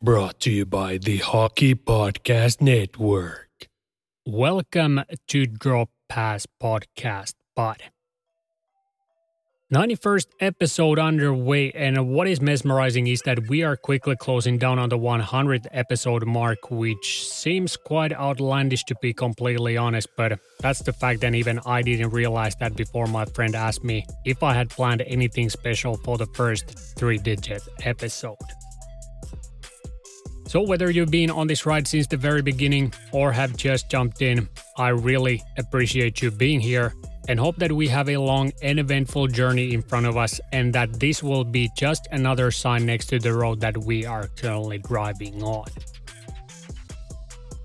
Brought to you by the Hockey Podcast Network. Welcome to Drop Pass Podcast Pod. 91st episode underway, and what is mesmerizing is that we are quickly closing down on the 100th episode mark, which seems quite outlandish to be completely honest, but that's the fact that even I didn't realize that before my friend asked me if I had planned anything special for the first three digit episode. So, whether you've been on this ride since the very beginning or have just jumped in, I really appreciate you being here and hope that we have a long and eventful journey in front of us and that this will be just another sign next to the road that we are currently driving on.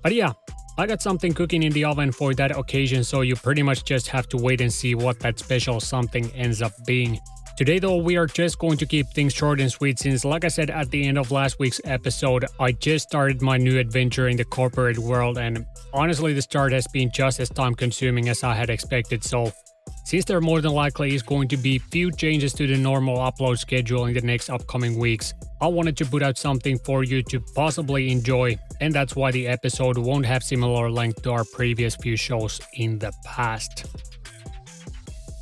But yeah, I got something cooking in the oven for that occasion, so you pretty much just have to wait and see what that special something ends up being. Today, though, we are just going to keep things short and sweet since, like I said at the end of last week's episode, I just started my new adventure in the corporate world, and honestly, the start has been just as time consuming as I had expected. So, since there more than likely is going to be few changes to the normal upload schedule in the next upcoming weeks, I wanted to put out something for you to possibly enjoy, and that's why the episode won't have similar length to our previous few shows in the past.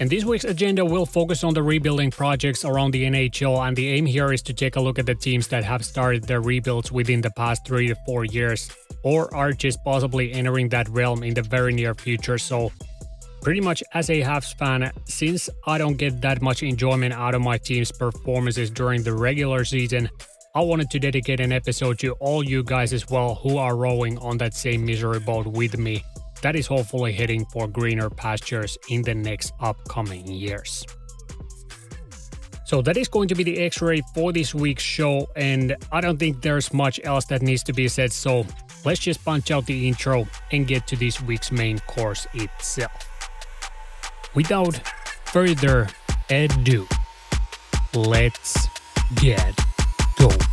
And this week's agenda will focus on the rebuilding projects around the NHL, and the aim here is to take a look at the teams that have started their rebuilds within the past three to four years, or are just possibly entering that realm in the very near future. So, pretty much as a Habs fan, since I don't get that much enjoyment out of my team's performances during the regular season, I wanted to dedicate an episode to all you guys as well who are rowing on that same misery boat with me that is hopefully heading for greener pastures in the next upcoming years. So that is going to be the X-ray for this week's show, and I don't think there's much else that needs to be said. So let's just punch out the intro and get to this week's main course itself. Without further ado, let's get going.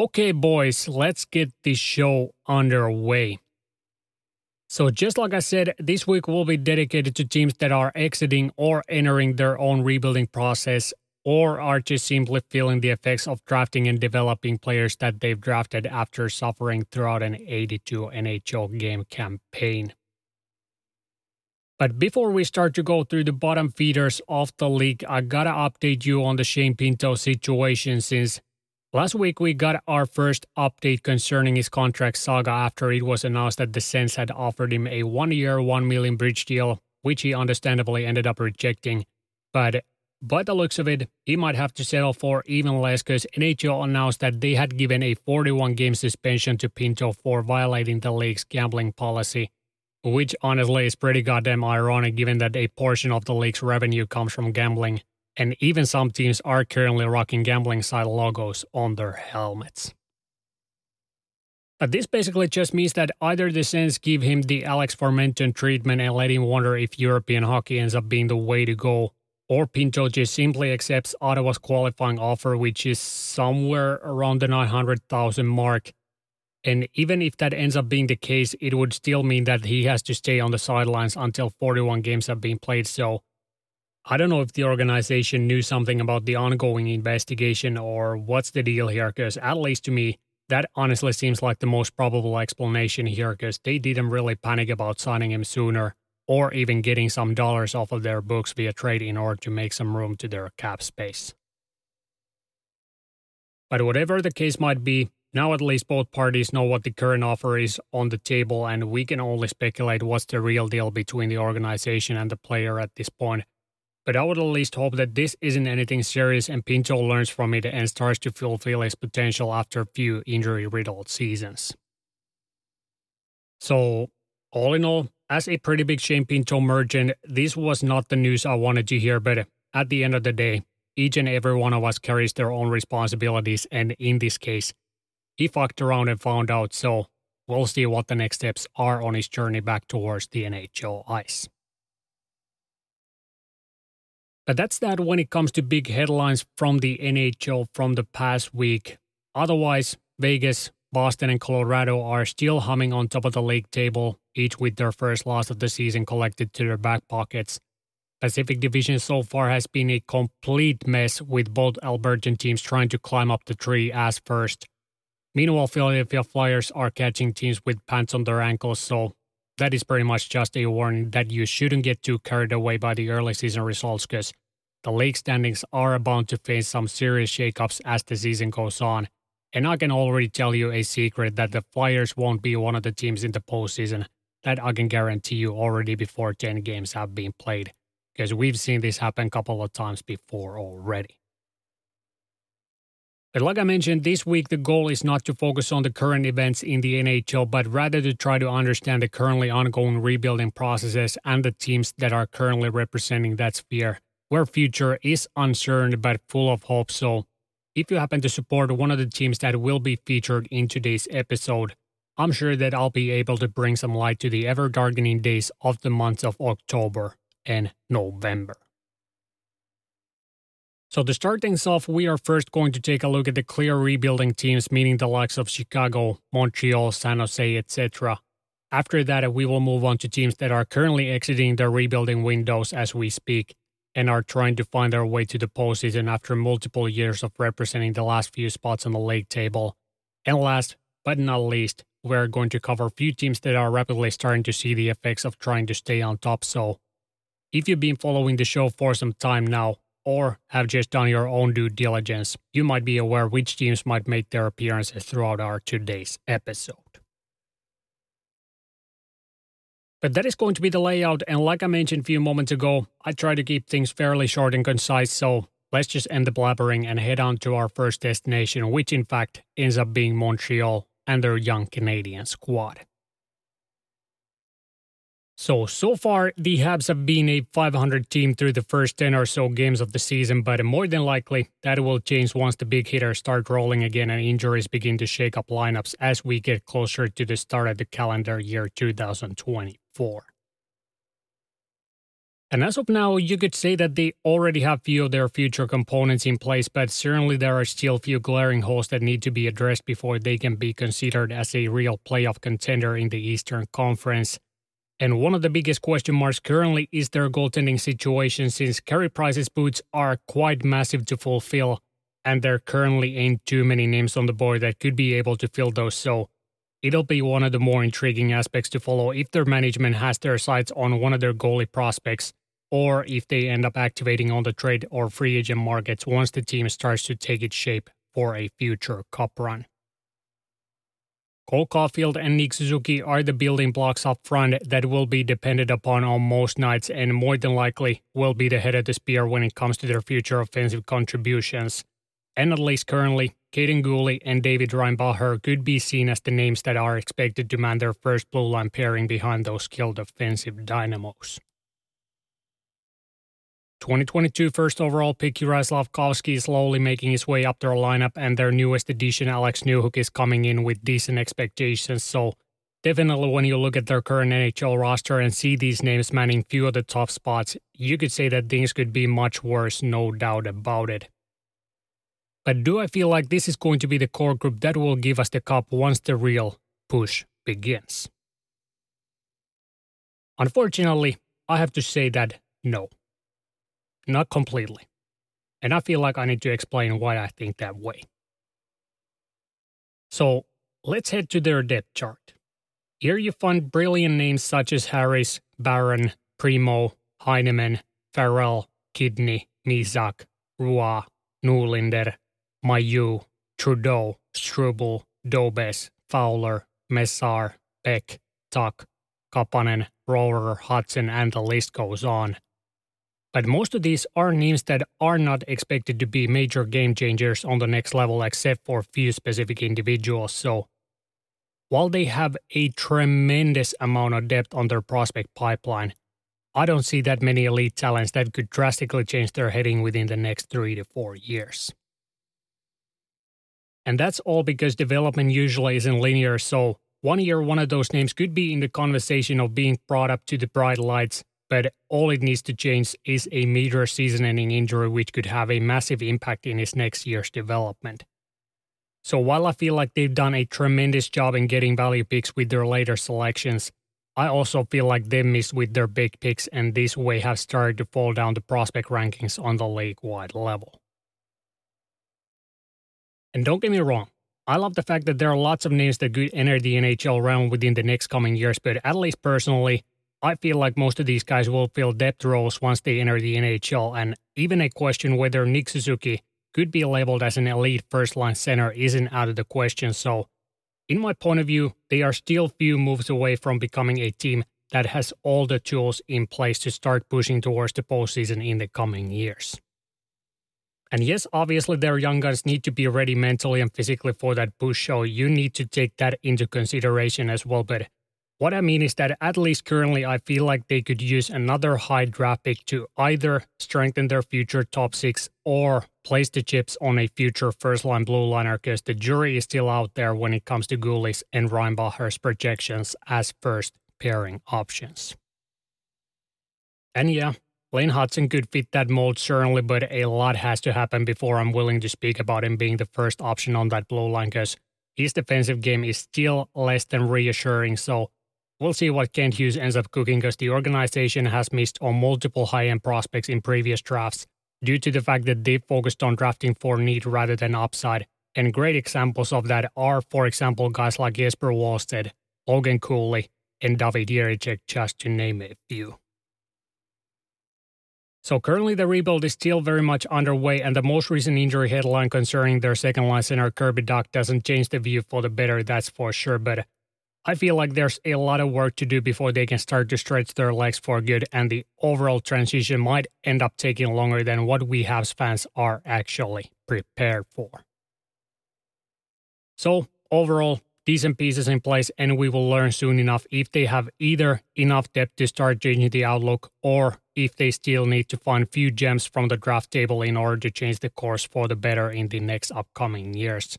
Okay, boys, let's get this show underway. So, just like I said, this week will be dedicated to teams that are exiting or entering their own rebuilding process or are just simply feeling the effects of drafting and developing players that they've drafted after suffering throughout an 82 NHL game campaign. But before we start to go through the bottom feeders of the league, I gotta update you on the Shane Pinto situation since Last week, we got our first update concerning his contract saga after it was announced that the Sens had offered him a one year, 1 million bridge deal, which he understandably ended up rejecting. But by the looks of it, he might have to settle for even less because NHL announced that they had given a 41 game suspension to Pinto for violating the league's gambling policy, which honestly is pretty goddamn ironic given that a portion of the league's revenue comes from gambling and even some teams are currently rocking gambling side logos on their helmets. But this basically just means that either the Sens give him the Alex Formenton treatment and let him wonder if European hockey ends up being the way to go, or Pinto just simply accepts Ottawa's qualifying offer, which is somewhere around the 900,000 mark. And even if that ends up being the case, it would still mean that he has to stay on the sidelines until 41 games have been played. So I don't know if the organization knew something about the ongoing investigation or what's the deal here, because at least to me, that honestly seems like the most probable explanation here, because they didn't really panic about signing him sooner or even getting some dollars off of their books via trade in order to make some room to their cap space. But whatever the case might be, now at least both parties know what the current offer is on the table, and we can only speculate what's the real deal between the organization and the player at this point but I would at least hope that this isn't anything serious and Pinto learns from it and starts to fulfill his potential after a few injury riddled seasons. So, all in all, as a pretty big Shane Pinto merchant, this was not the news I wanted to hear, but at the end of the day, each and every one of us carries their own responsibilities, and in this case, he fucked around and found out, so we'll see what the next steps are on his journey back towards the NHL ice. But that's that when it comes to big headlines from the NHL from the past week. Otherwise, Vegas, Boston, and Colorado are still humming on top of the league table, each with their first loss of the season collected to their back pockets. Pacific Division so far has been a complete mess with both Albertan teams trying to climb up the tree as first. Meanwhile, Philadelphia Flyers are catching teams with pants on their ankles, so that is pretty much just a warning that you shouldn't get too carried away by the early season results because the league standings are bound to face some serious shakeups as the season goes on. And I can already tell you a secret that the Flyers won't be one of the teams in the postseason. That I can guarantee you already before 10 games have been played, because we've seen this happen a couple of times before already. But like I mentioned, this week the goal is not to focus on the current events in the NHL, but rather to try to understand the currently ongoing rebuilding processes and the teams that are currently representing that sphere, where future is uncertain but full of hope. So, if you happen to support one of the teams that will be featured in today's episode, I'm sure that I'll be able to bring some light to the ever darkening days of the months of October and November. So to start things off, we are first going to take a look at the clear rebuilding teams, meaning the likes of Chicago, Montreal, San Jose, etc. After that, we will move on to teams that are currently exiting their rebuilding windows as we speak and are trying to find their way to the postseason after multiple years of representing the last few spots on the league table. And last but not least, we're going to cover a few teams that are rapidly starting to see the effects of trying to stay on top. So, if you've been following the show for some time now, or have just done your own due diligence, you might be aware which teams might make their appearances throughout our today's episode. But that is going to be the layout, and like I mentioned a few moments ago, I try to keep things fairly short and concise, so let's just end the blabbering and head on to our first destination, which in fact ends up being Montreal and their young Canadian squad. So, so far, the Habs have been a 500 team through the first 10 or so games of the season, but more than likely, that will change once the big hitters start rolling again and injuries begin to shake up lineups as we get closer to the start of the calendar year 2024. And as of now, you could say that they already have few of their future components in place, but certainly there are still a few glaring holes that need to be addressed before they can be considered as a real playoff contender in the Eastern Conference. And one of the biggest question marks currently is their goaltending situation since Carey Price's boots are quite massive to fulfill, and there currently ain't too many names on the board that could be able to fill those. So it'll be one of the more intriguing aspects to follow if their management has their sights on one of their goalie prospects, or if they end up activating on the trade or free agent markets once the team starts to take its shape for a future cup run. Cole Caufield and Nick Suzuki are the building blocks up front that will be depended upon on most nights and more than likely will be the head of the spear when it comes to their future offensive contributions. And at least currently, Kaiden Guhle and David Reinbacher could be seen as the names that are expected to man their first blue line pairing behind those skilled offensive dynamos. 2022 first overall pick Slafkovsky is slowly making his way up their lineup, and their newest addition, Alex Newhook, is coming in with decent expectations. So, definitely, when you look at their current NHL roster and see these names manning few of the top spots, you could say that things could be much worse, no doubt about it. But do I feel like this is going to be the core group that will give us the cup once the real push begins? Unfortunately, I have to say that no not completely. And I feel like I need to explain why I think that way. So let's head to their depth chart. Here you find brilliant names such as Harris, Barron, Primo, Heineman, Farrell, Kidney, Mysak, Roy, Norlinder, Mailloux, Trudeau, Struble, Dobes, Fowler, Mesar, Beck, Tuck, Kapanen, Rohrer, Hutson, and the list goes on. But most of these are names that are not expected to be major game changers on the next level except for a few specific individuals. So while they have a tremendous amount of depth on their prospect pipeline, I don't see that many elite talents that could drastically change their heading within the next three to four years. And that's all because development usually isn't linear, so one year one of those names could be in the conversation of being brought up to the bright lights but all it needs to change is a major season ending injury, which could have a massive impact in his next year's development. So while I feel like they've done a tremendous job in getting value picks with their later selections, I also feel like they missed with their big picks and this way have started to fall down the prospect rankings on the league wide level. And don't get me wrong, I love the fact that there are lots of names that could enter the NHL realm within the next coming years, but at least personally, I feel like most of these guys will fill depth roles once they enter the NHL, and even a question whether Nick Suzuki could be labeled as an elite first line center isn't out of the question. So, in my point of view, they are still few moves away from becoming a team that has all the tools in place to start pushing towards the postseason in the coming years. And yes, obviously their young guns need to be ready mentally and physically for that push, so you need to take that into consideration as well. But what I mean is that at least currently, I feel like they could use another high draft pick to either strengthen their future top six or place the chips on a future first line blue liner because the jury is still out there when it comes to Guhle's and Reinbacher's projections as first pairing options. And yeah, Lane Hutson could fit that mold certainly, but a lot has to happen before I'm willing to speak about him being the first option on that blue line because his defensive game is still less than reassuring. So we'll see what Kent Hughes ends up cooking because the organization has missed on multiple high end prospects in previous drafts due to the fact that they focused on drafting for need rather than upside. And great examples of that are, for example, guys like Jesper Wallstedt, Logan Cooley, and David Jiricek, just to name a few. So currently the rebuild is still very much underway, and the most recent injury headline concerning their second line center Kirby Dach doesn't change the view for the better, that's for sure. But I feel like there's a lot of work to do before they can start to stretch their legs for good, and the overall transition might end up taking longer than what we Habs fans are actually prepared for. So overall, decent pieces in place, and we will learn soon enough if they have either enough depth to start changing the outlook or if they still need to find few gems from the draft table in order to change the course for the better in the next upcoming years.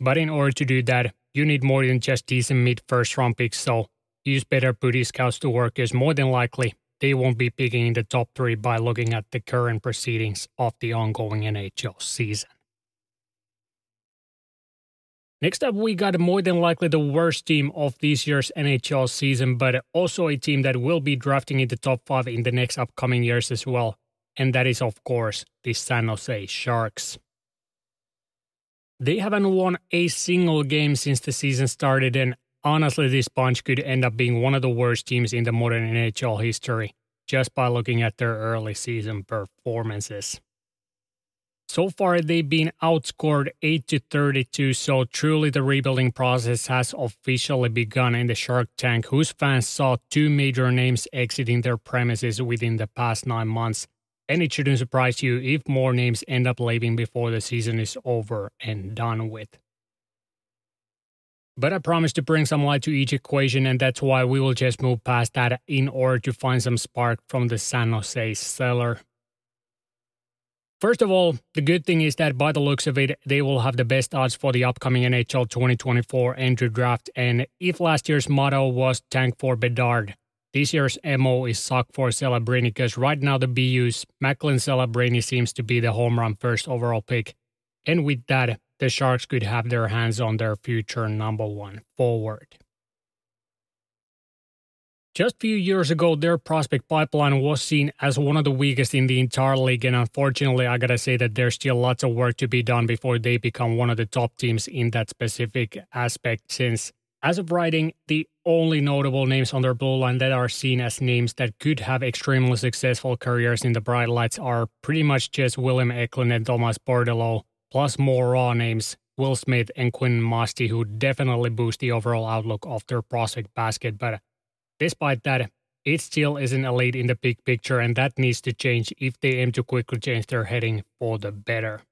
But in order to do that, you need more than just decent mid first round picks, so use better booty scouts to work as more than likely they won't be picking in the top three by looking at the current proceedings of the ongoing NHL season. Next up, we got more than likely the worst team of this year's NHL season, but also a team that will be drafting in the top five in the next upcoming years as well. And that is, of course, the San Jose Sharks. They haven't won a single game since the season started, and honestly, this bunch could end up being one of the worst teams in the modern NHL history just by looking at their early season performances. So far, they've been outscored 8 to 32, so truly the rebuilding process has officially begun in the Shark Tank, whose fans saw two major names exiting their premises within the past nine months. And it shouldn't surprise you if more names end up leaving before the season is over and done with. But I promise to bring some light to each equation, and that's why we will just move past that in order to find some spark from the San Jose cellar. First of all, the good thing is that by the looks of it, they will have the best odds for the upcoming NHL 2024 entry draft. And if last year's motto was tank for Bedard, this year's MO is suck for Celebrini because right now the BU's Macklin Celebrini seems to be the home run first overall pick. And with that, the Sharks could have their hands on their future number one forward. Just a few years ago, their prospect pipeline was seen as one of the weakest in the entire league, and unfortunately, I gotta say that there's still lots of work to be done before they become one of the top teams in that specific aspect. Since, as of writing, the only notable names on their blue line that are seen as names that could have extremely successful careers in the bright lights are pretty much just William Eklund and Thomas Bordeleau, plus more raw names Will Smith and Quinn Musty, who definitely boost the overall outlook of their prospect basket. But Despite that, it still isn't elite in the big picture, and that needs to change if they aim to quickly change their heading for the better.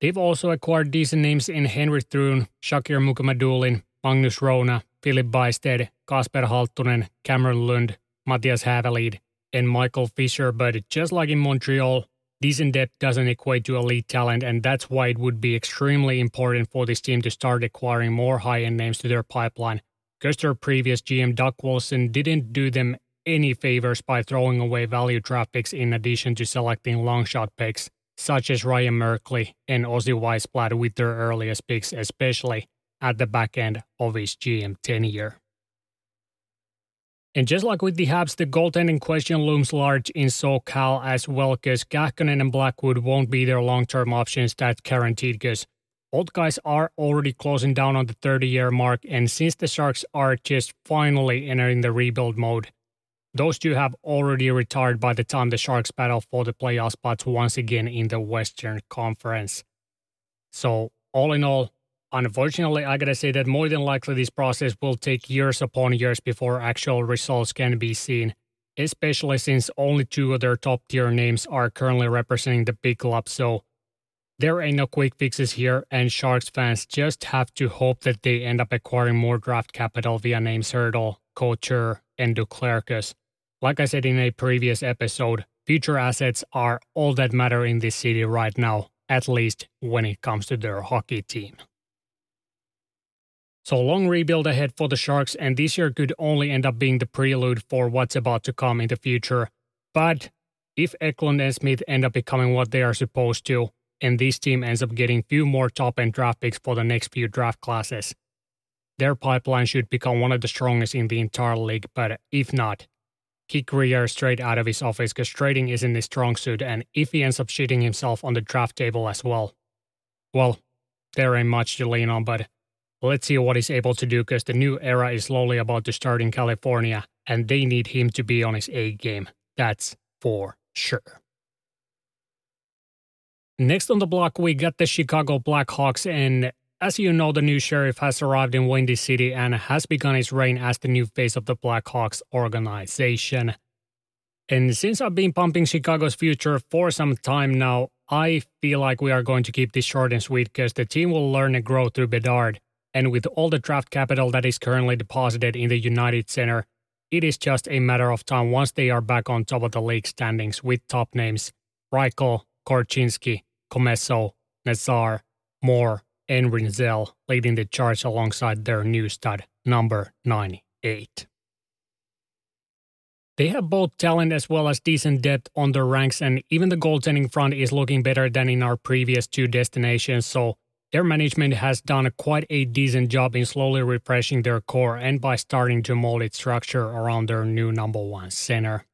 They've also acquired decent names in Henry Thrun, Shakir Mukhamadullin, Magnus Chrona, Filip Bystedt, Kasper Halttunen, Cameron Lund, Matthias Hävelid, and Michael Fisher, but just like in Montreal, decent depth doesn't equate to elite talent, and that's why it would be extremely important for this team to start acquiring more high end names to their pipeline because their previous GM Doug Wilson didn't do them any favors by throwing away value draft picks in addition to selecting long shot picks. Such as Ryan Merkley and Ozzy Wiesblatt with their earliest picks, especially at the back end of his GM tenure. And just like with the Habs, the goaltending question looms large in SoCal as well because Kähkönen and Blackwood won't be their long-term options that's guaranteed because old guys are already closing down on the 30-year mark and since the Sharks are just finally entering the rebuild mode, those two have already retired by the time the Sharks battle for the playoff spots once again in the Western Conference. So, all in all, unfortunately, I gotta say that more than likely this process will take years upon years before actual results can be seen, especially since only two of their top tier names are currently representing the big club. So, there ain't no quick fixes here, and Sharks fans just have to hope that they end up acquiring more draft capital via names Hertl, Couture, and Duclair like I said in a previous episode, future assets are all that matter in this city right now, at least when it comes to their hockey team. So long rebuild ahead for the Sharks, and this year could only end up being the prelude for what's about to come in the future. But if Eklund and Smith end up becoming what they are supposed to, and this team ends up getting few more top end draft picks for the next few draft classes, their pipeline should become one of the strongest in the entire league. But if not, kick Grier straight out of his office because trading isn't his strong suit, and if he ends up shitting himself on the draft table as well, well, there ain't much to lean on, but let's see what he's able to do because the new era is slowly about to start in California, and they need him to be on his A game. That's for sure. Next on the block, we got the Chicago Blackhawks, and as you know, the new sheriff has arrived in Windy City and has begun his reign as the new face of the Blackhawks organization. And since I've been pumping Chicago's future for some time now, I feel like we are going to keep this short and sweet because the team will learn and grow through Bedard. And with all the draft capital that is currently deposited in the United Center, it is just a matter of time once they are back on top of the league standings with top names Reichel, Korchinski, Commesso, Nazar, Moore, and Rinzel leading the charge alongside their new stud, number 98. They have both talent as well as decent depth on their ranks, and even the goaltending front is looking better than in our previous two destinations, so their management has done quite a decent job in slowly refreshing their core and by starting to mold its structure around their new number one center.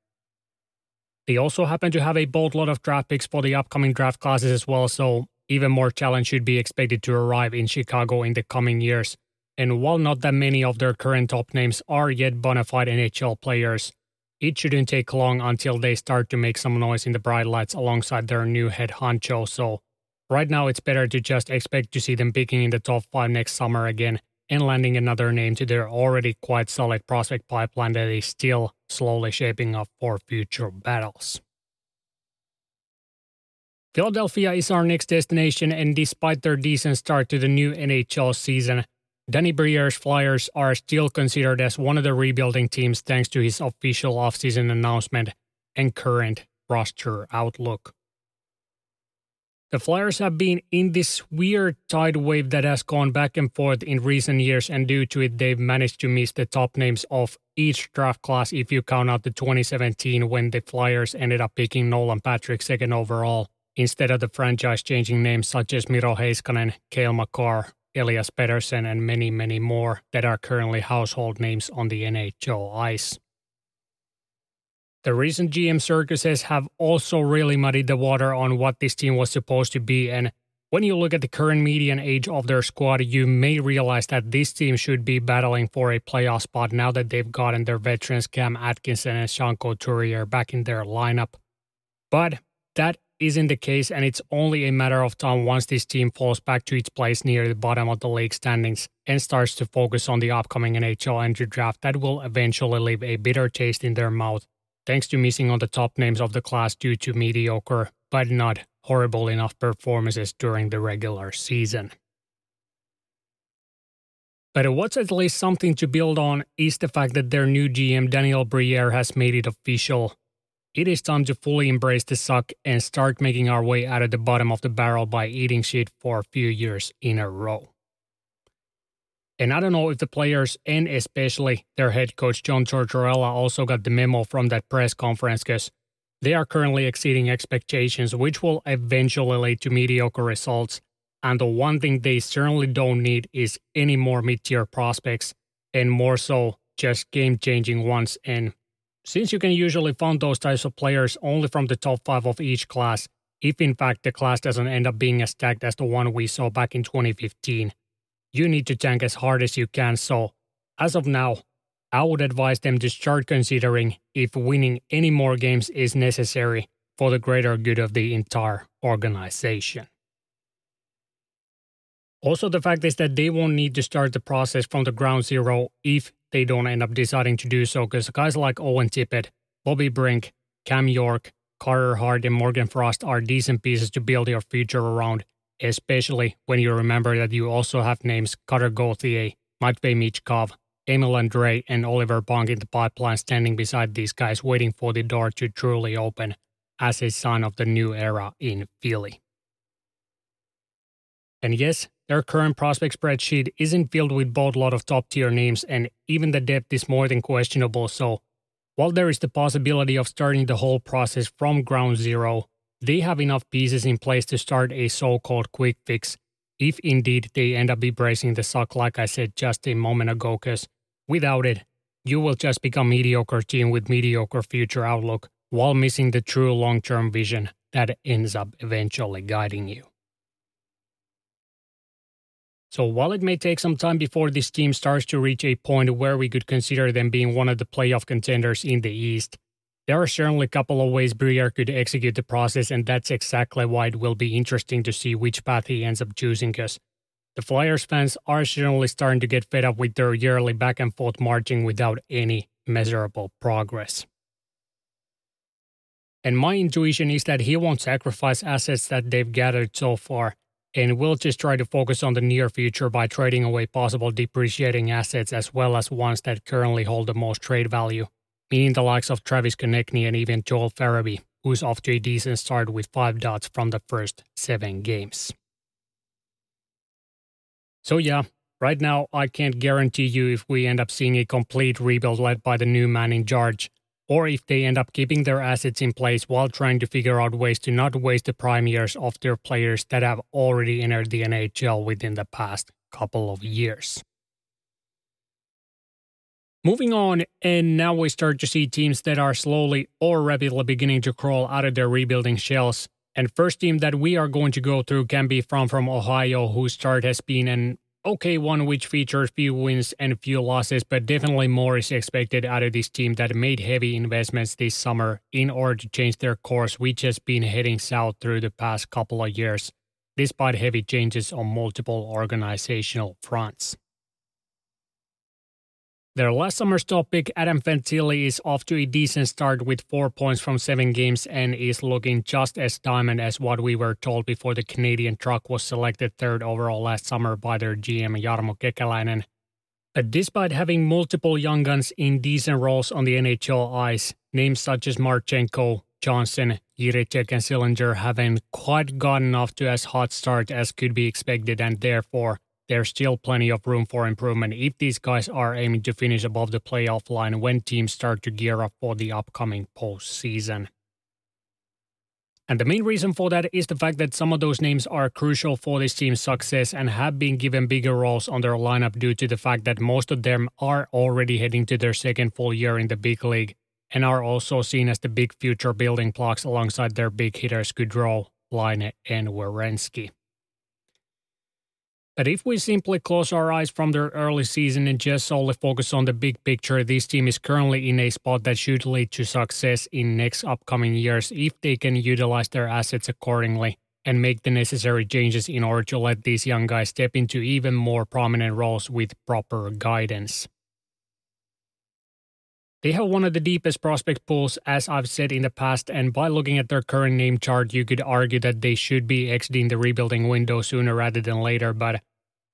They also happen to have a boatload of draft picks for the upcoming draft classes as well, so even more talent should be expected to arrive in Chicago in the coming years. And while not that many of their current top names are yet bona fide NHL players, it shouldn't take long until they start to make some noise in the bright lights alongside their new head honcho. So, right now it's better to just expect to see them picking in the top 5 next summer again and landing another name to their already quite solid prospect pipeline that is still slowly shaping up for future battles. Philadelphia is our next destination, and despite their decent start to the new NHL season, Danny Briere's Flyers are still considered as one of the rebuilding teams thanks to his official offseason announcement and current roster outlook. The Flyers have been in this weird tide wave that has gone back and forth in recent years, and due to it, they've managed to miss the top names of each draft class if you count out the 2017 when the Flyers ended up picking Nolan Patrick second overall instead of the franchise changing names such as Miro Heiskanen, Cale Makar, Elias Pettersson, and many, many more that are currently household names on the NHL ice. The recent GM circuses have also really muddied the water on what this team was supposed to be, and when you look at the current median age of their squad, you may realize that this team should be battling for a playoff spot now that they've gotten their veterans Cam Atkinson and Sean Couturier back in their lineup. But that isn't the case, and it's only a matter of time once this team falls back to its place near the bottom of the league standings and starts to focus on the upcoming NHL entry draft that will eventually leave a bitter taste in their mouth, thanks to missing on the top names of the class due to mediocre, but not horrible enough performances during the regular season. But what's at least something to build on is the fact that their new GM Daniel Briere has made it official it is time to fully embrace the suck and start making our way out of the bottom of the barrel by eating shit for a few years in a row. And I don't know if the players and especially their head coach John Tortorella also got the memo from that press conference because They are currently exceeding expectations, which will eventually lead to mediocre results. And the one thing they certainly don't need is any more mid tier prospects, and more so, just game changing ones. And since you can usually find those types of players only from the top five of each class, if in fact the class doesn't end up being as stacked as the one we saw back in 2015, you need to tank as hard as you can. So, as of now, I would advise them to start considering if winning any more games is necessary for the greater good of the entire organization. Also, the fact is that they won't need to start the process from the ground zero if they don't end up deciding to do so, because guys like Owen Tippett, Bobby Brink, Cam York, Carter Hart, and Morgan Frost are decent pieces to build your future around, especially when you remember that you also have names Cutter Gauthier, Matvey Michkov, Emil Andrae, and Oliver Bonk in the pipeline standing beside these guys waiting for the door to truly open as a sign of the new era in Philly. And yes, their current prospect spreadsheet isn't filled with both lot of top tier names, and even the depth is more than questionable. So, while there is the possibility of starting the whole process from ground zero, they have enough pieces in place to start a so called quick fix if indeed they end up embracing the suck like I said just a moment ago, because without it, you will just become mediocre team with mediocre future outlook while missing the true long-term vision that ends up eventually guiding you. So while it may take some time before this team starts to reach a point where we could consider them being one of the playoff contenders in the East, there are certainly a couple of ways Briere could execute the process, and that's exactly why it will be interesting to see which path he ends up choosing. Because the Flyers fans are certainly starting to get fed up with their yearly back and forth marching without any measurable progress. And my intuition is that he won't sacrifice assets that they've gathered so far, and we'll just try to focus on the near future by trading away possible depreciating assets as well as ones that currently hold the most trade value meaning the likes of Travis Konecny and even Joel Farabee, who's off to a decent start with five dots from the first seven games. So yeah, right now I can't guarantee you if we end up seeing a complete rebuild led by the new man in charge, or if they end up keeping their assets in place while trying to figure out ways to not waste the prime years of their players that have already entered the NHL within the past couple of years. Moving on, and now we start to see teams that are slowly or rapidly beginning to crawl out of their rebuilding shells. And first team that we are going to go through can be from from Ohio, whose start has been an okay one, which features few wins and few losses, but definitely more is expected out of this team that made heavy investments this summer in order to change their course, which has been heading south through the past couple of years, despite heavy changes on multiple organizational fronts. Their last summer's top pick, Adam Fantilli, is off to a decent start with four points from seven games and is looking just as diamond as what we were told before the Canadian truck was selected third overall last summer by their GM Jarmo Kekäläinen. But despite having multiple young guns in decent roles on the NHL ice, names such as Marchenko, Johnson, Jiricek, and Sillinger haven't quite gotten off to as hot start as could be expected, and therefore there's still plenty of room for improvement if these guys are aiming to finish above the playoff line when teams start to gear up for the upcoming postseason. And the main reason for that is the fact that some of those names are crucial for this team's success and have been given bigger roles on their lineup due to the fact that most of them are already heading to their second full year in the big league and are also seen as the big future building blocks alongside their big hitters Gaudreau, Laine, and Werenski. But if we simply close our eyes from their early season and just solely focus on the big picture, this team is currently in a spot that should lead to success in next upcoming years if they can utilize their assets accordingly and make the necessary changes in order to let these young guys step into even more prominent roles with proper guidance. They have one of the deepest prospect pools, as I've said in the past, and by looking at their current name chart, you could argue that they should be exiting the rebuilding window sooner rather than later, but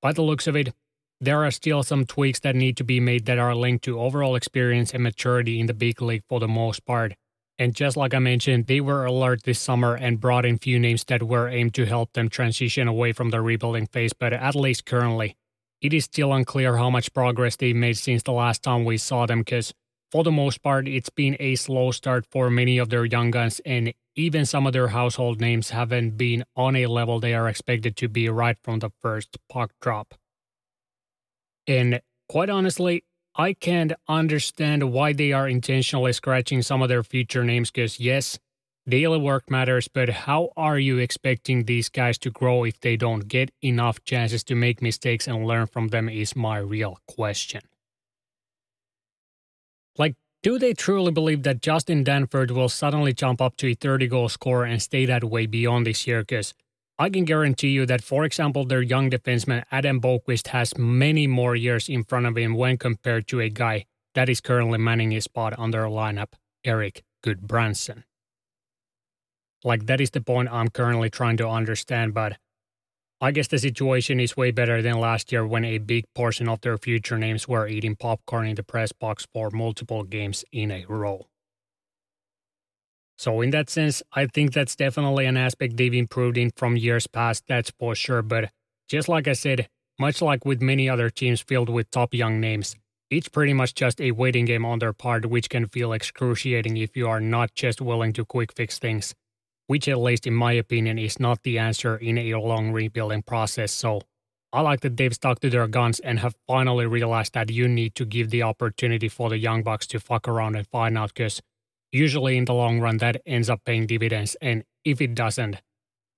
by the looks of it, there are still some tweaks that need to be made that are linked to overall experience and maturity in the big league for the most part. And just like I mentioned, they were alert this summer and brought in few names that were aimed to help them transition away from the rebuilding phase, but at least currently, it is still unclear how much progress they've made since the last time we saw them because for the most part, it's been a slow start for many of their young guns, and even some of their household names haven't been on a level they are expected to be right from the first puck drop. And quite honestly, I can't understand why they are intentionally scratching some of their future names because, yes, daily work matters, but how are you expecting these guys to grow if they don't get enough chances to make mistakes and learn from them? Is my real question. Like, do they truly believe that Justin Danforth will suddenly jump up to a 30 goal scorer and stay that way beyond this year? Because I can guarantee you that, for example, their young defenseman Adam Boqvist has many more years in front of him when compared to a guy that is currently manning his spot on their lineup, Erik Gudbranson. Like, that is the point I'm currently trying to understand, but I guess the situation is way better than last year when a big portion of their future names were eating popcorn in the press box for multiple games in a row. So, in that sense, I think that's definitely an aspect they've improved in from years past, that's for sure. But just like I said, much like with many other teams filled with top young names, it's pretty much just a waiting game on their part, which can feel excruciating if you are not just willing to quick fix things which at least in my opinion is not the answer in a long rebuilding process. So I like that they've stuck to their guns and have finally realized that you need to give the opportunity for the Young Bucks to fuck around and find out because usually in the long run that ends up paying dividends. And if it doesn't,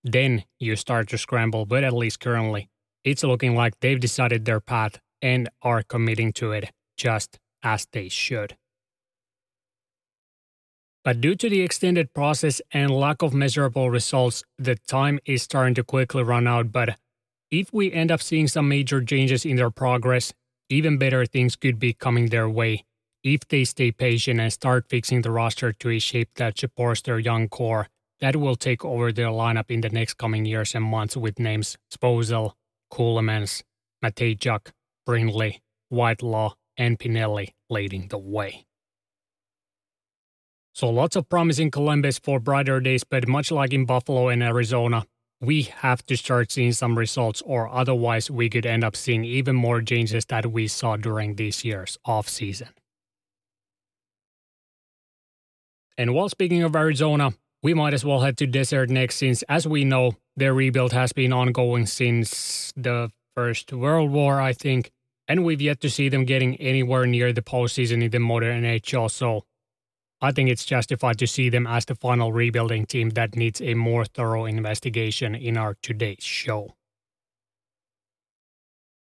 then you start to scramble. But at least currently, it's looking like they've decided their path and are committing to it just as they should. But due to the extended process and lack of measurable results, the time is starting to quickly run out. But if we end up seeing some major changes in their progress, even better things could be coming their way if they stay patient and start fixing the roster to a shape that supports their young core that will take over their lineup in the next coming years and months with names Svozil, Ceulemans, Mateychuk, Brindley, Whitelaw, and Pinelli leading the way. So lots of promise in Columbus for brighter days, but much like in Buffalo and Arizona, we have to start seeing some results or otherwise we could end up seeing even more changes that we saw during this year's offseason. And while speaking of Arizona, we might as well head to Desert next since as we know, their rebuild has been ongoing since the First World War, I think, and we've yet to see them getting anywhere near the postseason in the modern NHL, so I think it's justified to see them as the final rebuilding team that needs a more thorough investigation in our today's show.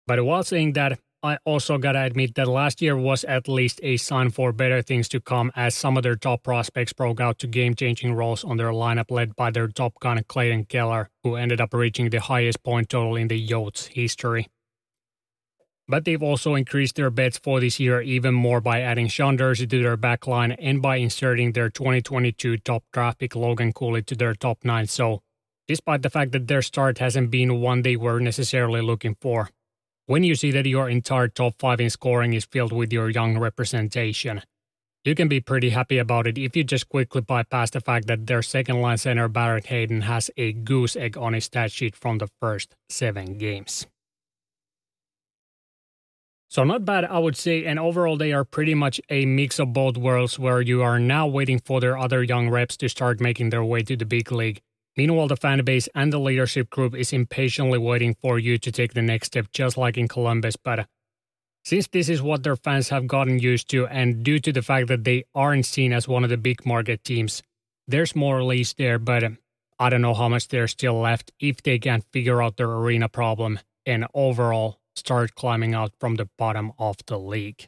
But while saying that, I also gotta admit that last year was at least a sign for better things to come as some of their top prospects broke out to game changing roles on their lineup led by their top gun Clayton Keller, who ended up reaching the highest point total in the Yotes history. But they've also increased their bets for this year even more by adding Sean Durzi to their backline and by inserting their 2022 top draft pick Logan Cooley to their top nine. So, despite the fact that their start hasn't been one they were necessarily looking for, when you see that your entire top five in scoring is filled with your young representation, you can be pretty happy about it if you just quickly bypass the fact that their second line center Barrett Hayton has a goose egg on his stat sheet from the first seven games. So not bad, I would say. And overall, they are pretty much a mix of both worlds where you are now waiting for their other young reps to start making their way to the big league. Meanwhile, the fan base and the leadership group is impatiently waiting for you to take the next step, just like in Columbus. But uh, since this is what their fans have gotten used to, and due to the fact that they aren't seen as one of the big market teams, there's more leads there, but um, I don't know how much there's still left if they can't figure out their arena problem. And overall, start climbing out from the bottom of the league.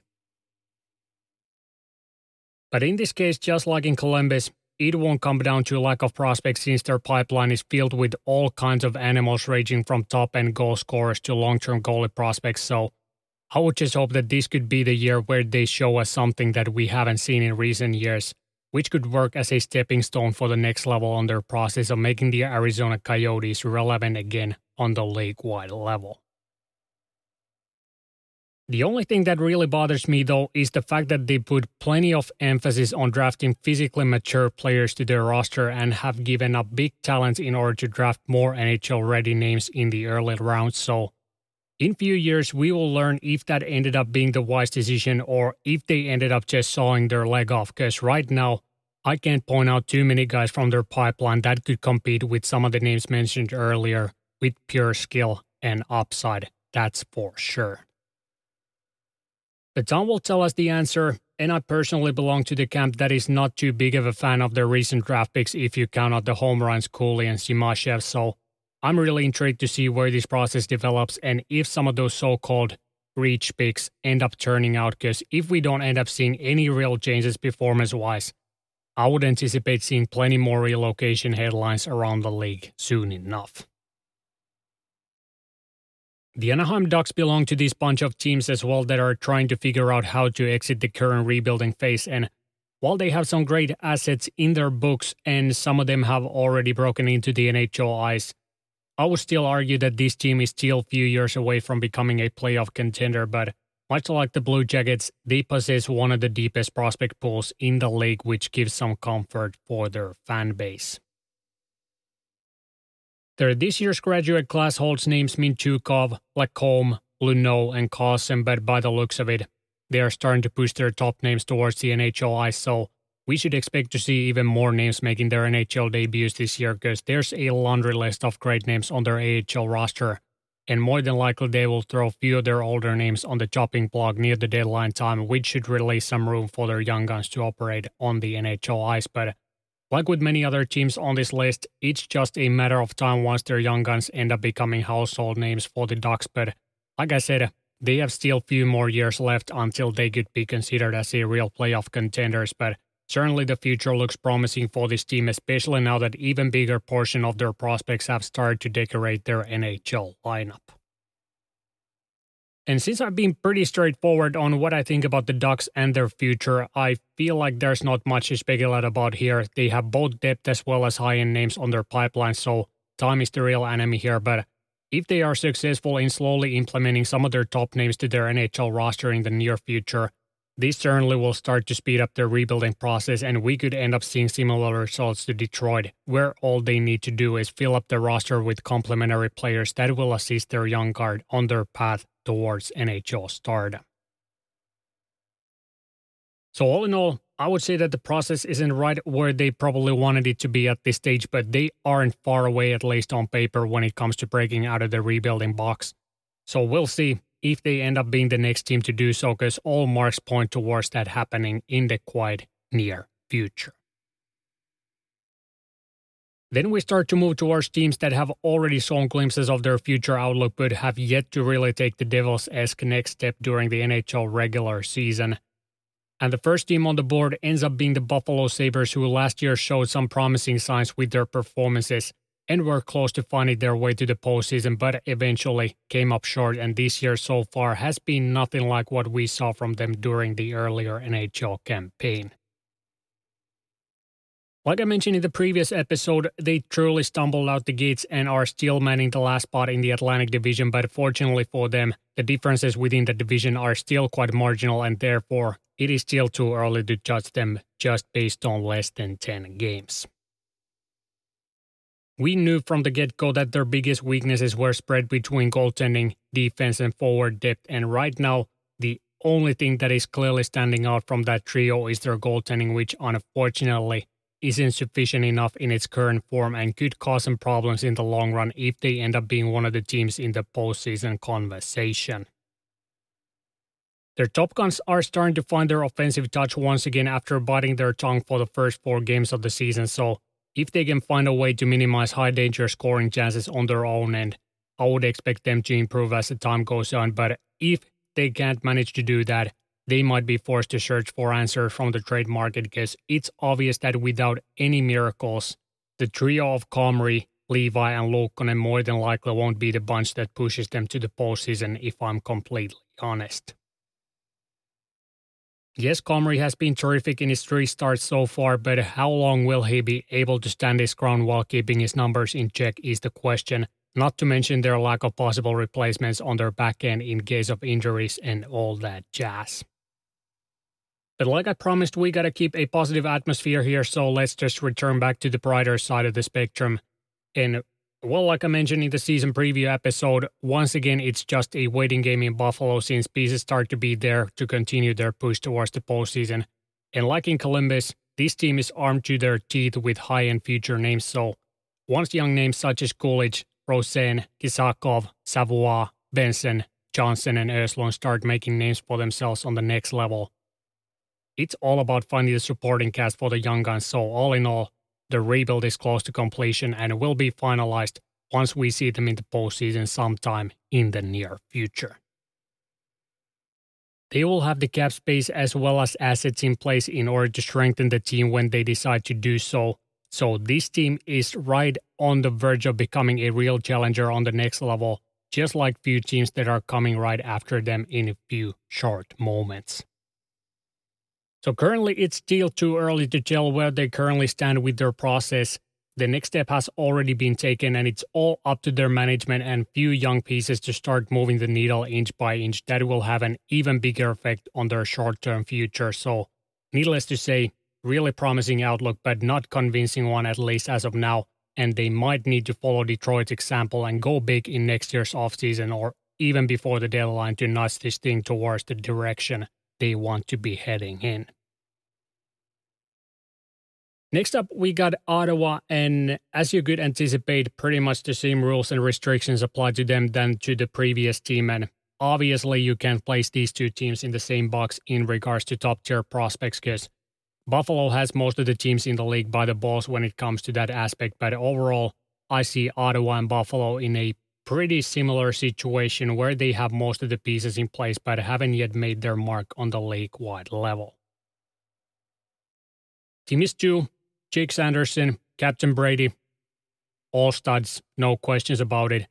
But in this case, just like in Columbus, it won't come down to lack of prospects since their pipeline is filled with all kinds of animals ranging from top end goal scorers to long term goalie prospects. So I would just hope that this could be the year where they show us something that we haven't seen in recent years, which could work as a stepping stone for the next level on their process of making the Arizona Coyotes relevant again on the league wide level. The only thing that really bothers me though is the fact that they put plenty of emphasis on drafting physically mature players to their roster and have given up big talents in order to draft more NHL ready names in the early rounds. So In few years, we will learn if that ended up being the wise decision or if they ended up just sawing their leg off. Because right now, I can't point out too many guys from their pipeline that could compete with some of the names mentioned earlier with pure skill and upside. That's for sure. But time will tell us the answer, and I personally belong to the camp that is not too big of a fan of their recent draft picks if you count out the home runs Cooley and Simashev, so I'm really intrigued to see where this process develops and if some of those so called reach picks end up turning out. Because if we don't end up seeing any real changes performance wise, I would anticipate seeing plenty more relocation headlines around the league soon enough. The Anaheim Ducks belong to this bunch of teams as well that are trying to figure out how to exit the current rebuilding phase. And while they have some great assets in their books and some of them have already broken into the NHL ice, I would still argue that this team is still a few years away from becoming a playoff contender, but much like the Blue Jackets, they possess one of the deepest prospect pools in the league, which gives some comfort for their fan base. Their this year's graduate class holds names Mintyukov, Lacombe, Luneau, and but by the looks of it, they are starting to push their top names towards the NHL so we should expect to see even more names making their NHL debuts this year because there's a laundry list of great names on their AHL roster. And more than likely, they will throw a few of their older names on the chopping block near the deadline time, which should release some room for their young guns to operate on the NHL ice. But like with many other teams on this list, it's just a matter of time once their young guns end up becoming household names for the Ducks. But like I said, they have still few more years left until they could be considered as a real playoff contenders. But Certainly, the future looks promising for this team, especially now that even bigger portion of their prospects have started to decorate their NHL lineup. And since I've been pretty straightforward on what I think about the Ducks and their future, I feel like there's not much to speculate about here. They have both depth as well as high end names on their pipeline, so time is the real enemy here. But if they are successful in slowly implementing some of their top names to their NHL roster in the near future, this certainly will start to speed up their rebuilding process, and we could end up seeing similar results to Detroit, where all they need to do is fill up the roster with complementary players that will assist their young guard on their path towards NHL stardom. So, all in all, I would say that the process isn't right where they probably wanted it to be at this stage, but they aren't far away, at least on paper, when it comes to breaking out of the rebuilding box. So, we'll see if they end up being the next team to do so, because all marks point towards that happening in the quite near future. Then we start to move towards teams that have already shown glimpses of their future outlook but have yet to really take the Devils esque next step during the NHL regular season. And the first team on the board ends up being the Buffalo Sabres, who last year showed some promising signs with their performances and were close to finding their way to the postseason, but eventually came up short. And this year so far has been nothing like what we saw from them during the earlier NHL campaign. Like I mentioned in the previous episode, they truly stumbled out the gates and are still manning the last spot in the Atlantic Division, but fortunately for them, the differences within the division are still quite marginal and therefore it is still too early to judge them just based on less than 10 games. We knew from the get go that their biggest weaknesses were spread between goaltending, defense, and forward depth, and right now, the only thing that is clearly standing out from that trio is their goaltending, which unfortunately isn't sufficient enough in its current form and could cause some problems in the long run if they end up being one of the teams in the postseason conversation. Their Top Guns are starting to find their offensive touch once again after biting their tongue for the first four games of the season, so if they can find a way to minimize high danger scoring chances on their own end, I would expect them to improve as the time goes on. But if they can't manage to do that, they might be forced to search for answers from the trade market because it's obvious that without any miracles, the trio of Comrie, Levi, and Luukkonen more than likely won't be the bunch that pushes them to the postseason, if I'm completely honest. Yes, Comrie has been terrific in his three starts so far, but how long will he be able to stand his ground while keeping his numbers in check is the question, not to mention their lack of possible replacements on their back end in case of injuries and all that jazz. But like I promised, we gotta keep a positive atmosphere here, so let's just return back to the brighter side of the spectrum. And well, like I mentioned in the season preview episode, once again, it's just a waiting game in Buffalo since pieces start to be there to continue their push towards the postseason. And like in Columbus, this team is armed to their teeth with high end future names. So once young names such as Kulich, Rosen, Kisakov, Savoie, Benson, Johnson, and Östlund start making names for themselves on the next level, it's all about finding the supporting cast for the young guns. So all in all, the rebuild is close to completion and will be finalized once we see them in the postseason sometime in the near future. They will have the cap space as well as assets in place in order to strengthen the team when they decide to do so. So, this team is right on the verge of becoming a real challenger on the next level, just like few teams that are coming right after them in a few short moments. So currently, it's still too early to tell where they currently stand with their process. The next step has already been taken, and it's all up to their management and few young pieces to start moving the needle inch by inch. That will have an even bigger effect on their short term future. So, needless to say, really promising outlook, but not convincing one, at least as of now. And they might need to follow Detroit's example and go big in next year's offseason or even before the deadline to nudge this thing towards the direction they want to be heading in. Next up, we got Ottawa, and as you could anticipate, pretty much the same rules and restrictions apply to them than to the previous team. And obviously, you can't place these two teams in the same box in regards to top tier prospects because Buffalo has most of the teams in the league by the balls when it comes to that aspect. But overall, I see Ottawa and Buffalo in a pretty similar situation where they have most of the pieces in place but haven't yet made their mark on the league wide level. Tim Stützle Jake Sanderson, Captain Brady, all studs, no questions about it.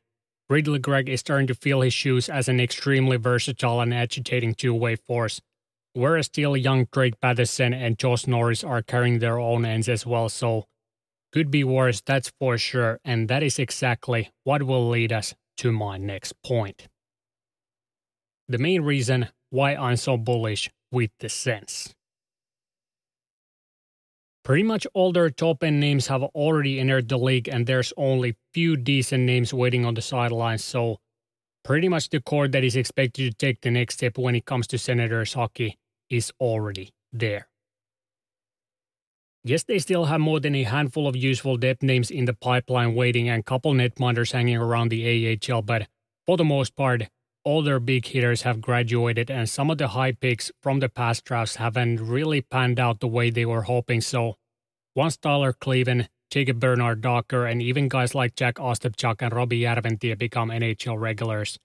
Ridly Greig is starting to feel his shoes as an extremely versatile and agitating two way force, whereas still young Drake Batherson and Josh Norris are carrying their own ends as well, so could be worse, that's for sure, and that is exactly what will lead us to my next point. The main reason why I'm so bullish with the Sens. Pretty much all their top end names have already entered the league, and there's only few decent names waiting on the sidelines. So, pretty much the core that is expected to take the next step when it comes to Senators hockey is already there. Yes, they still have more than a handful of useful depth names in the pipeline waiting and couple netminders hanging around the AHL, but for the most part, all their big hitters have graduated, and some of the high picks from the past drafts haven't really panned out the way they were hoping. So, once Tyler Kleven, Jacob Bernard Docker, and even guys like Zack Ostapchuk and Roby Järventie become NHL regulars,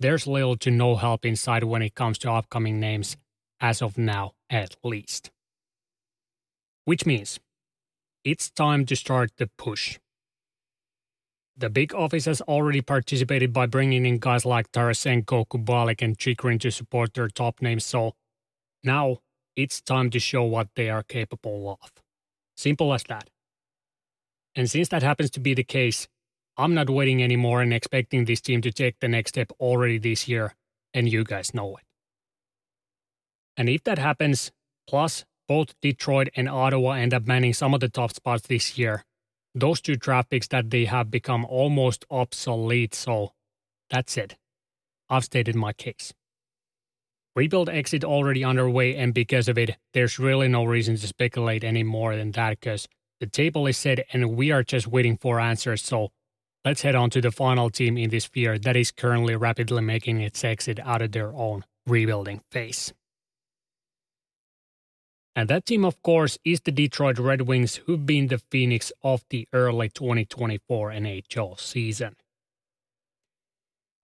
there's little to no help inside when it comes to upcoming names, as of now, at least. Which means it's time to start the push. The big office has already participated by bringing in guys like Tarasenko, Kubalik, and Chychrun to support their top names, so now it's time to show what they are capable of. Simple as that. And since that happens to be the case, I'm not waiting anymore and expecting this team to take the next step already this year, and you guys know it. And if that happens, plus both Detroit and Ottawa end up manning some of the top spots this year, those two draft picks that they have become almost obsolete. So that's it. I've stated my case. Rebuild exit already underway, and because of it, there's really no reason to speculate any more than that because the table is set and we are just waiting for answers. So let's head on to the final team in this sphere that is currently rapidly making its exit out of their own rebuilding phase. And that team, of course, is the Detroit Red Wings, who've been the Phoenix of the early 2024 NHL season.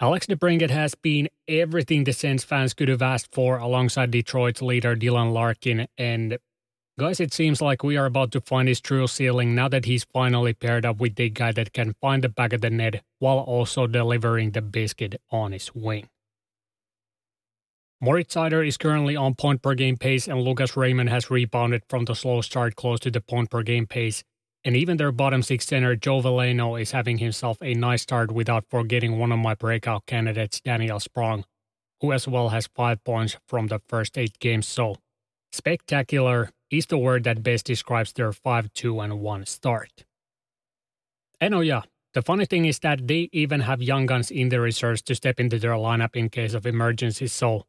Alex DeBrincat has been everything the Sens fans could have asked for alongside Detroit's leader Dylan Larkin. And guys, it seems like we are about to find his true ceiling now that he's finally paired up with the guy that can find the back of the net while also delivering the biscuit on his wing. Moritz Seider is currently on point per game pace, and Lucas Raymond has rebounded from the slow start close to the point per game pace. And even their bottom six center, Joe Veleno, is having himself a nice start without forgetting one of my breakout candidates, Daniel Sprong, who as well has five points from the first eight games. So, spectacular is the word that best describes their 5 2 and 1 start. And oh, yeah, The funny thing is that they even have young guns in their reserves to step into their lineup in case of emergencies, so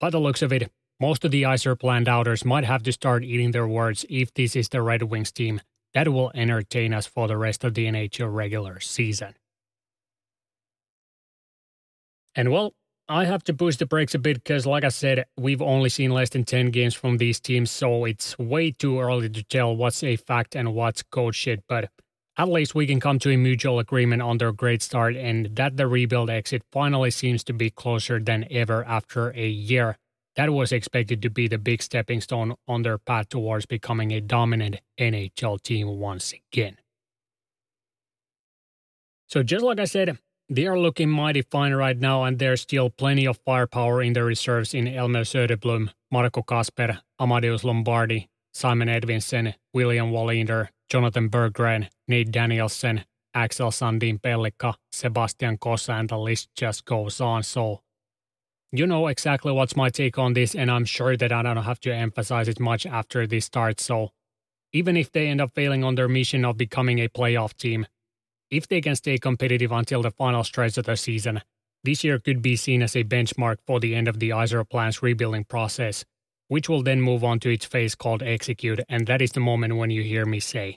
by the looks of it, most of the Yzerplan doubters might have to start eating their words if this is the Red Wings team that will entertain us for the rest of the NHL regular season. And well, I have to push the brakes a bit because, like I said, we've only seen less than 10 games from these teams, so it's way too early to tell what's a fact and what's code shit. But at least we can come to a mutual agreement on their great start and that the rebuild exit finally seems to be closer than ever after a year. That was expected to be the big stepping stone on their path towards becoming a dominant NHL team once again. So, just like I said, they are looking mighty fine right now, and there's still plenty of firepower in the reserves in Elmer Söderblom, Marco Kasper, Amadeus Lombardi, Simon Edvinsson, William Wallinder, Jonathan Berggren, Nate Danielson, Axel Sandin Pellikka, Sebastian Cossa, and the list just goes on. So, you know exactly what's my take on this, and I'm sure that I don't have to emphasize it much after this start. So, even if they end up failing on their mission of becoming a playoff team, if they can stay competitive until the final stretch of the season, this year could be seen as a benchmark for the end of the Yzerplan's rebuilding process, which will then move on to its phase called execute, and that is the moment when you hear me say,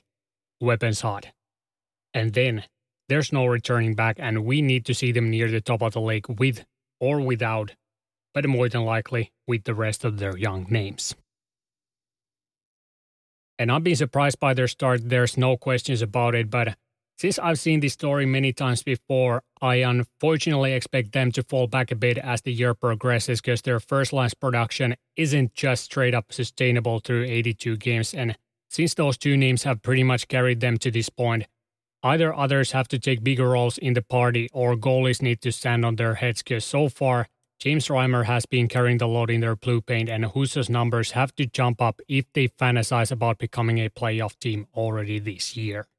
weapons hot. And then there's no returning back, and we need to see them near the top of the lake with or without, but more than likely with the rest of their young names. And I'm being surprised by their start, there's no questions about it, but since I've seen this story many times before, I unfortunately expect them to fall back a bit as the year progresses because their first line's production isn't just straight up sustainable through 82 games. And since those two names have pretty much carried them to this point, either others have to take bigger roles in the party or goalies need to stand on their heads because so far, James Reimer has been carrying the load in their blue paint, and Husso's numbers have to jump up if they fantasize about becoming a playoff team already this year.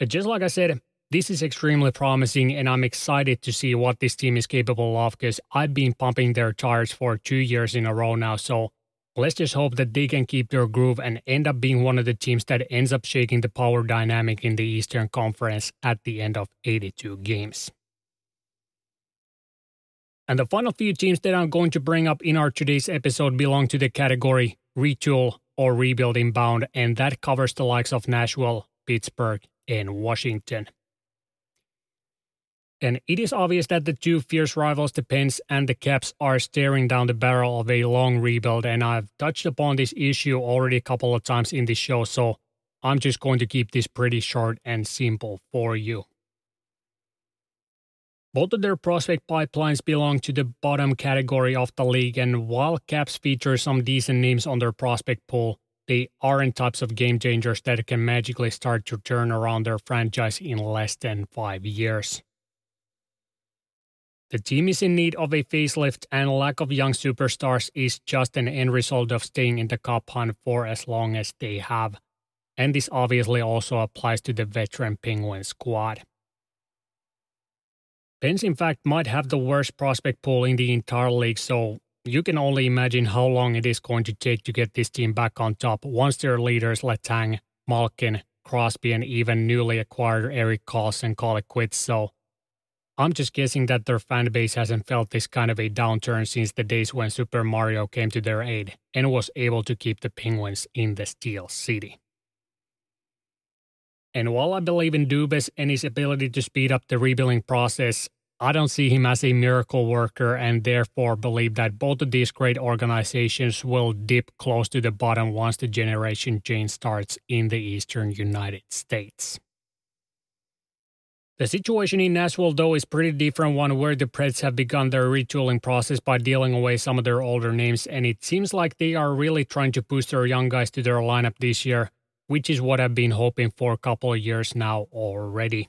But just like I said, this is extremely promising, and I'm excited to see what this team is capable of because I've been pumping their tires for two years in a row now. So let's just hope that they can keep their groove and end up being one of the teams that ends up shaking the power dynamic in the Eastern Conference at the end of 82 games. And the final few teams that I'm going to bring up in our today's episode belong to the category retool or rebuilding bound, and that covers the likes of Nashville, Pittsburgh, in Washington. And it is obvious that the two fierce rivals, the Pens and the Caps, are staring down the barrel of a long rebuild, and I've touched upon this issue already a couple of times in this show, so I'm just going to keep this pretty short and simple for you. Both of their prospect pipelines belong to the bottom category of the league, and while Caps feature some decent names on their prospect pool, they aren't types of game changers that can magically start to turn around their franchise in less than five years. The team is in need of a facelift, and lack of young superstars is just an end result of staying in the cup hunt for as long as they have. And this obviously also applies to the veteran Penguin squad. Pens, in fact, might have the worst prospect pool in the entire league, so you can only imagine how long it is going to take to get this team back on top once their leaders Letang, Malkin, Crosby, and even newly acquired Erik Karlsson call it quits. So I'm just guessing that their fan base hasn't felt this kind of a downturn since the days when Super Mario came to their aid and was able to keep the Penguins in the Steel City. And while I believe in Dubas and his ability to speed up the rebuilding process, I don't see him as a miracle worker and therefore believe that both of these great organizations will dip close to the bottom once the generation change starts in the eastern United States. The situation in Nashville, though, is pretty different one where the Preds have begun their retooling process by dealing away some of their older names, and it seems like they are really trying to push their young guys to their lineup this year, which is what I've been hoping for a couple of years now already.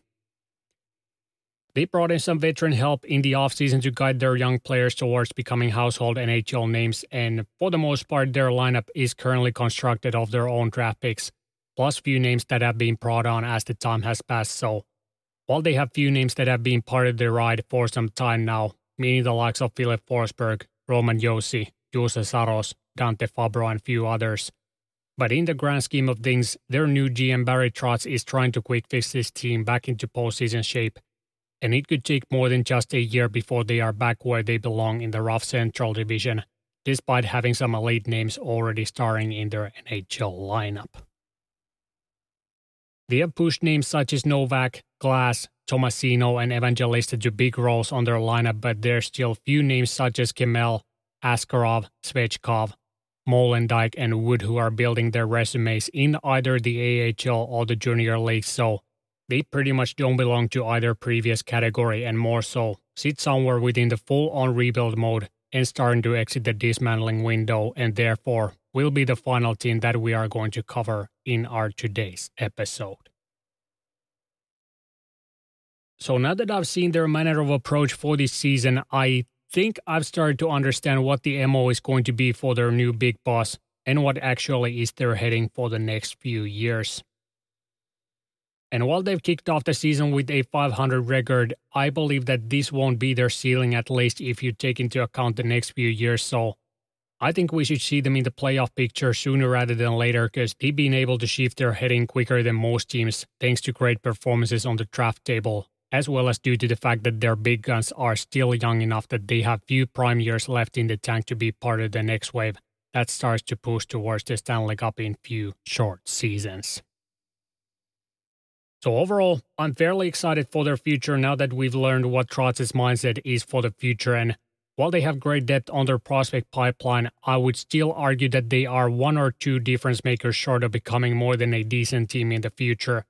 They brought in some veteran help in the offseason to guide their young players towards becoming household NHL names, and for the most part, their lineup is currently constructed of their own draft picks, plus few names that have been brought on as the time has passed. So, while they have few names that have been part of the ride for some time now, meaning the likes of Filip Forsberg, Roman Josi, Juuse Saros, Dante Fabbro, and few others, But in the grand scheme of things, their new GM Barry Trotz is trying to quick fix this team back into postseason shape, and it could take more than just a year before they are back where they belong in the rough Central Division, despite having some elite names already starring in their NHL lineup. They have pushed names such as Novak, Glass, Tomasino, and Evangelista to big roles on their lineup, but there's still few names such as Kemell, Askarov, Svechkov, Molendyk, and Wood who are building their resumes in either the AHL or the junior league, so they pretty much don't belong to either previous category and more so sit somewhere within the full on rebuild mode and starting to exit the dismantling window and therefore will be the final team that we are going to cover in our today's episode. So now that I've seen their manner of approach for this season, I think I've started to understand what the MO is going to be for their new big boss and what actually is their heading for the next few years. And while they've kicked off the season with a 500 record, I believe that this won't be their ceiling, at least if you take into account the next few years. So I think we should see them in the playoff picture sooner rather than later because they've been able to shift their heading quicker than most teams thanks to great performances on the draft table, as well as due to the fact that their big guns are still young enough that they have few prime years left in the tank to be part of the next wave that starts to push towards the Stanley Cup in few short seasons. So overall, I'm fairly excited for their future now that we've learned what Trotz's mindset is for the future. And while they have great depth on their prospect pipeline, I would still argue that they are one or two difference makers short of becoming more than a decent team in the future.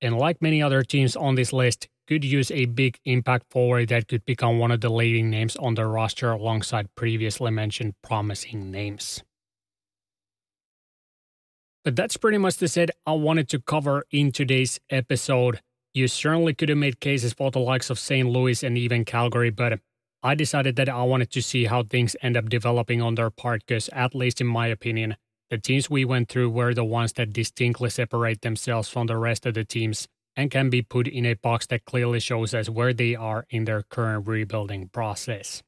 And like many other teams on this list, could use a big impact forward that could become one of the leading names on their roster alongside previously mentioned promising names. But that's pretty much the set I wanted to cover in today's episode. You certainly could have made cases for the likes of St. Louis and even Calgary, but I decided that I wanted to see how things end up developing on their part because, at least in my opinion, the teams we went through were the ones that distinctly separate themselves from the rest of the teams and can be put in a box that clearly shows us where they are in their current rebuilding process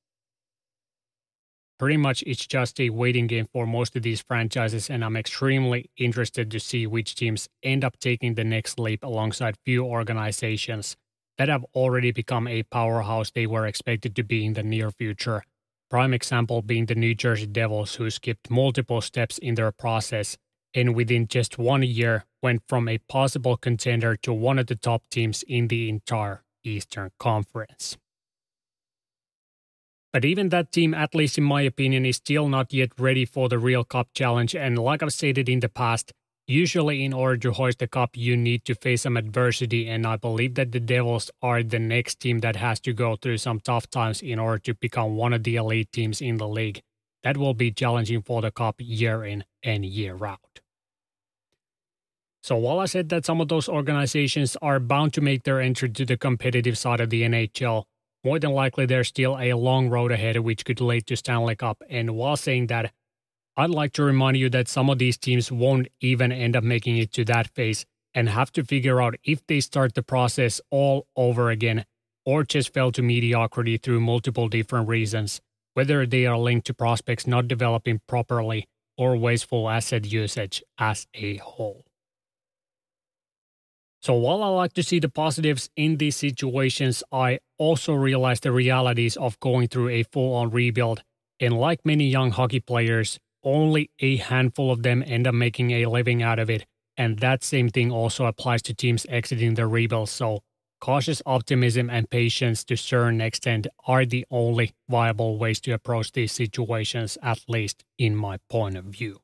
pretty much it's just a waiting game for most of these franchises, and I'm extremely interested to see which teams end up taking the next leap alongside few organizations that have already become a powerhouse they were expected to be in the near future. Prime example being the New Jersey Devils, who skipped multiple steps in their process and within just one year went from a possible contender to one of the top teams in the entire Eastern Conference. But even that team, at least in my opinion, is still not yet ready for the real cup challenge. And like I've stated in the past, usually in order to hoist the cup, you need to face some adversity. And I believe that the Devils are the next team that has to go through some tough times in order to become one of the elite teams in the league. That will be challenging for the cup year in and year out. So while I said that some of those organizations are bound to make their entry to the competitive side of the NHL, more than likely there's still a long road ahead which could lead to Stanley Cup. And while saying that, I'd like to remind you that some of these teams won't even end up making it to that phase and have to figure out if they start the process all over again or just fell to mediocrity through multiple different reasons, whether they are linked to prospects not developing properly or wasteful asset usage as a whole. So while I like to see the positives in these situations, I also realize the realities of going through a full on rebuild. And like many young hockey players, only a handful of them end up making a living out of it. And that same thing also applies to teams exiting the rebuild. So cautious optimism and patience to certain extent are the only viable ways to approach these situations, at least in my point of view.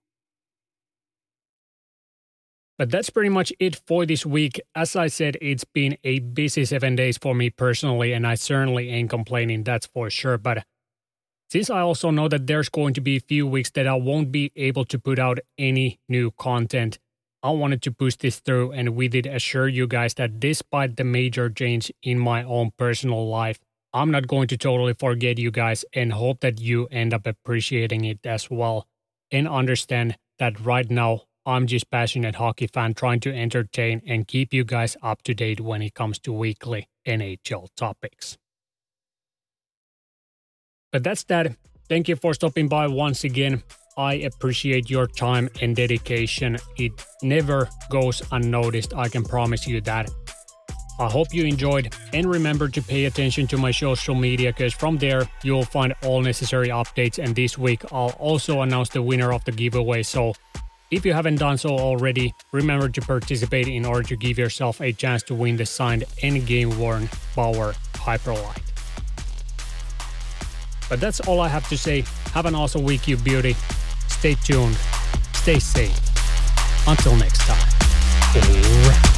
But that's pretty much it for this week. As I said, it's been a busy seven days for me personally, and I certainly ain't complaining, that's for sure. But since I also know that there's going to be a few weeks that I won't be able to put out any new content, I wanted to push this through, and we did assure you guys that despite the major change in my own personal life, I'm not going to totally forget you guys and hope that you end up appreciating it as well. And understand that right now I'm just passionate hockey fan trying to entertain and keep you guys up to date when it comes to weekly NHL topics. But that's that. Thank you for stopping by once again. I appreciate your time and dedication. It never goes unnoticed, I can promise you that. I hope you enjoyed and remember to pay attention to my social media because from there you'll find all necessary updates and this week I'll also announce the winner of the giveaway. So if you haven't done so already, remember to participate in order to give yourself a chance to win the signed Endgame worn Bauer Hyperlite. But that's all I have to say. Have an awesome week, you beauty. Stay tuned. Stay safe. Until next time.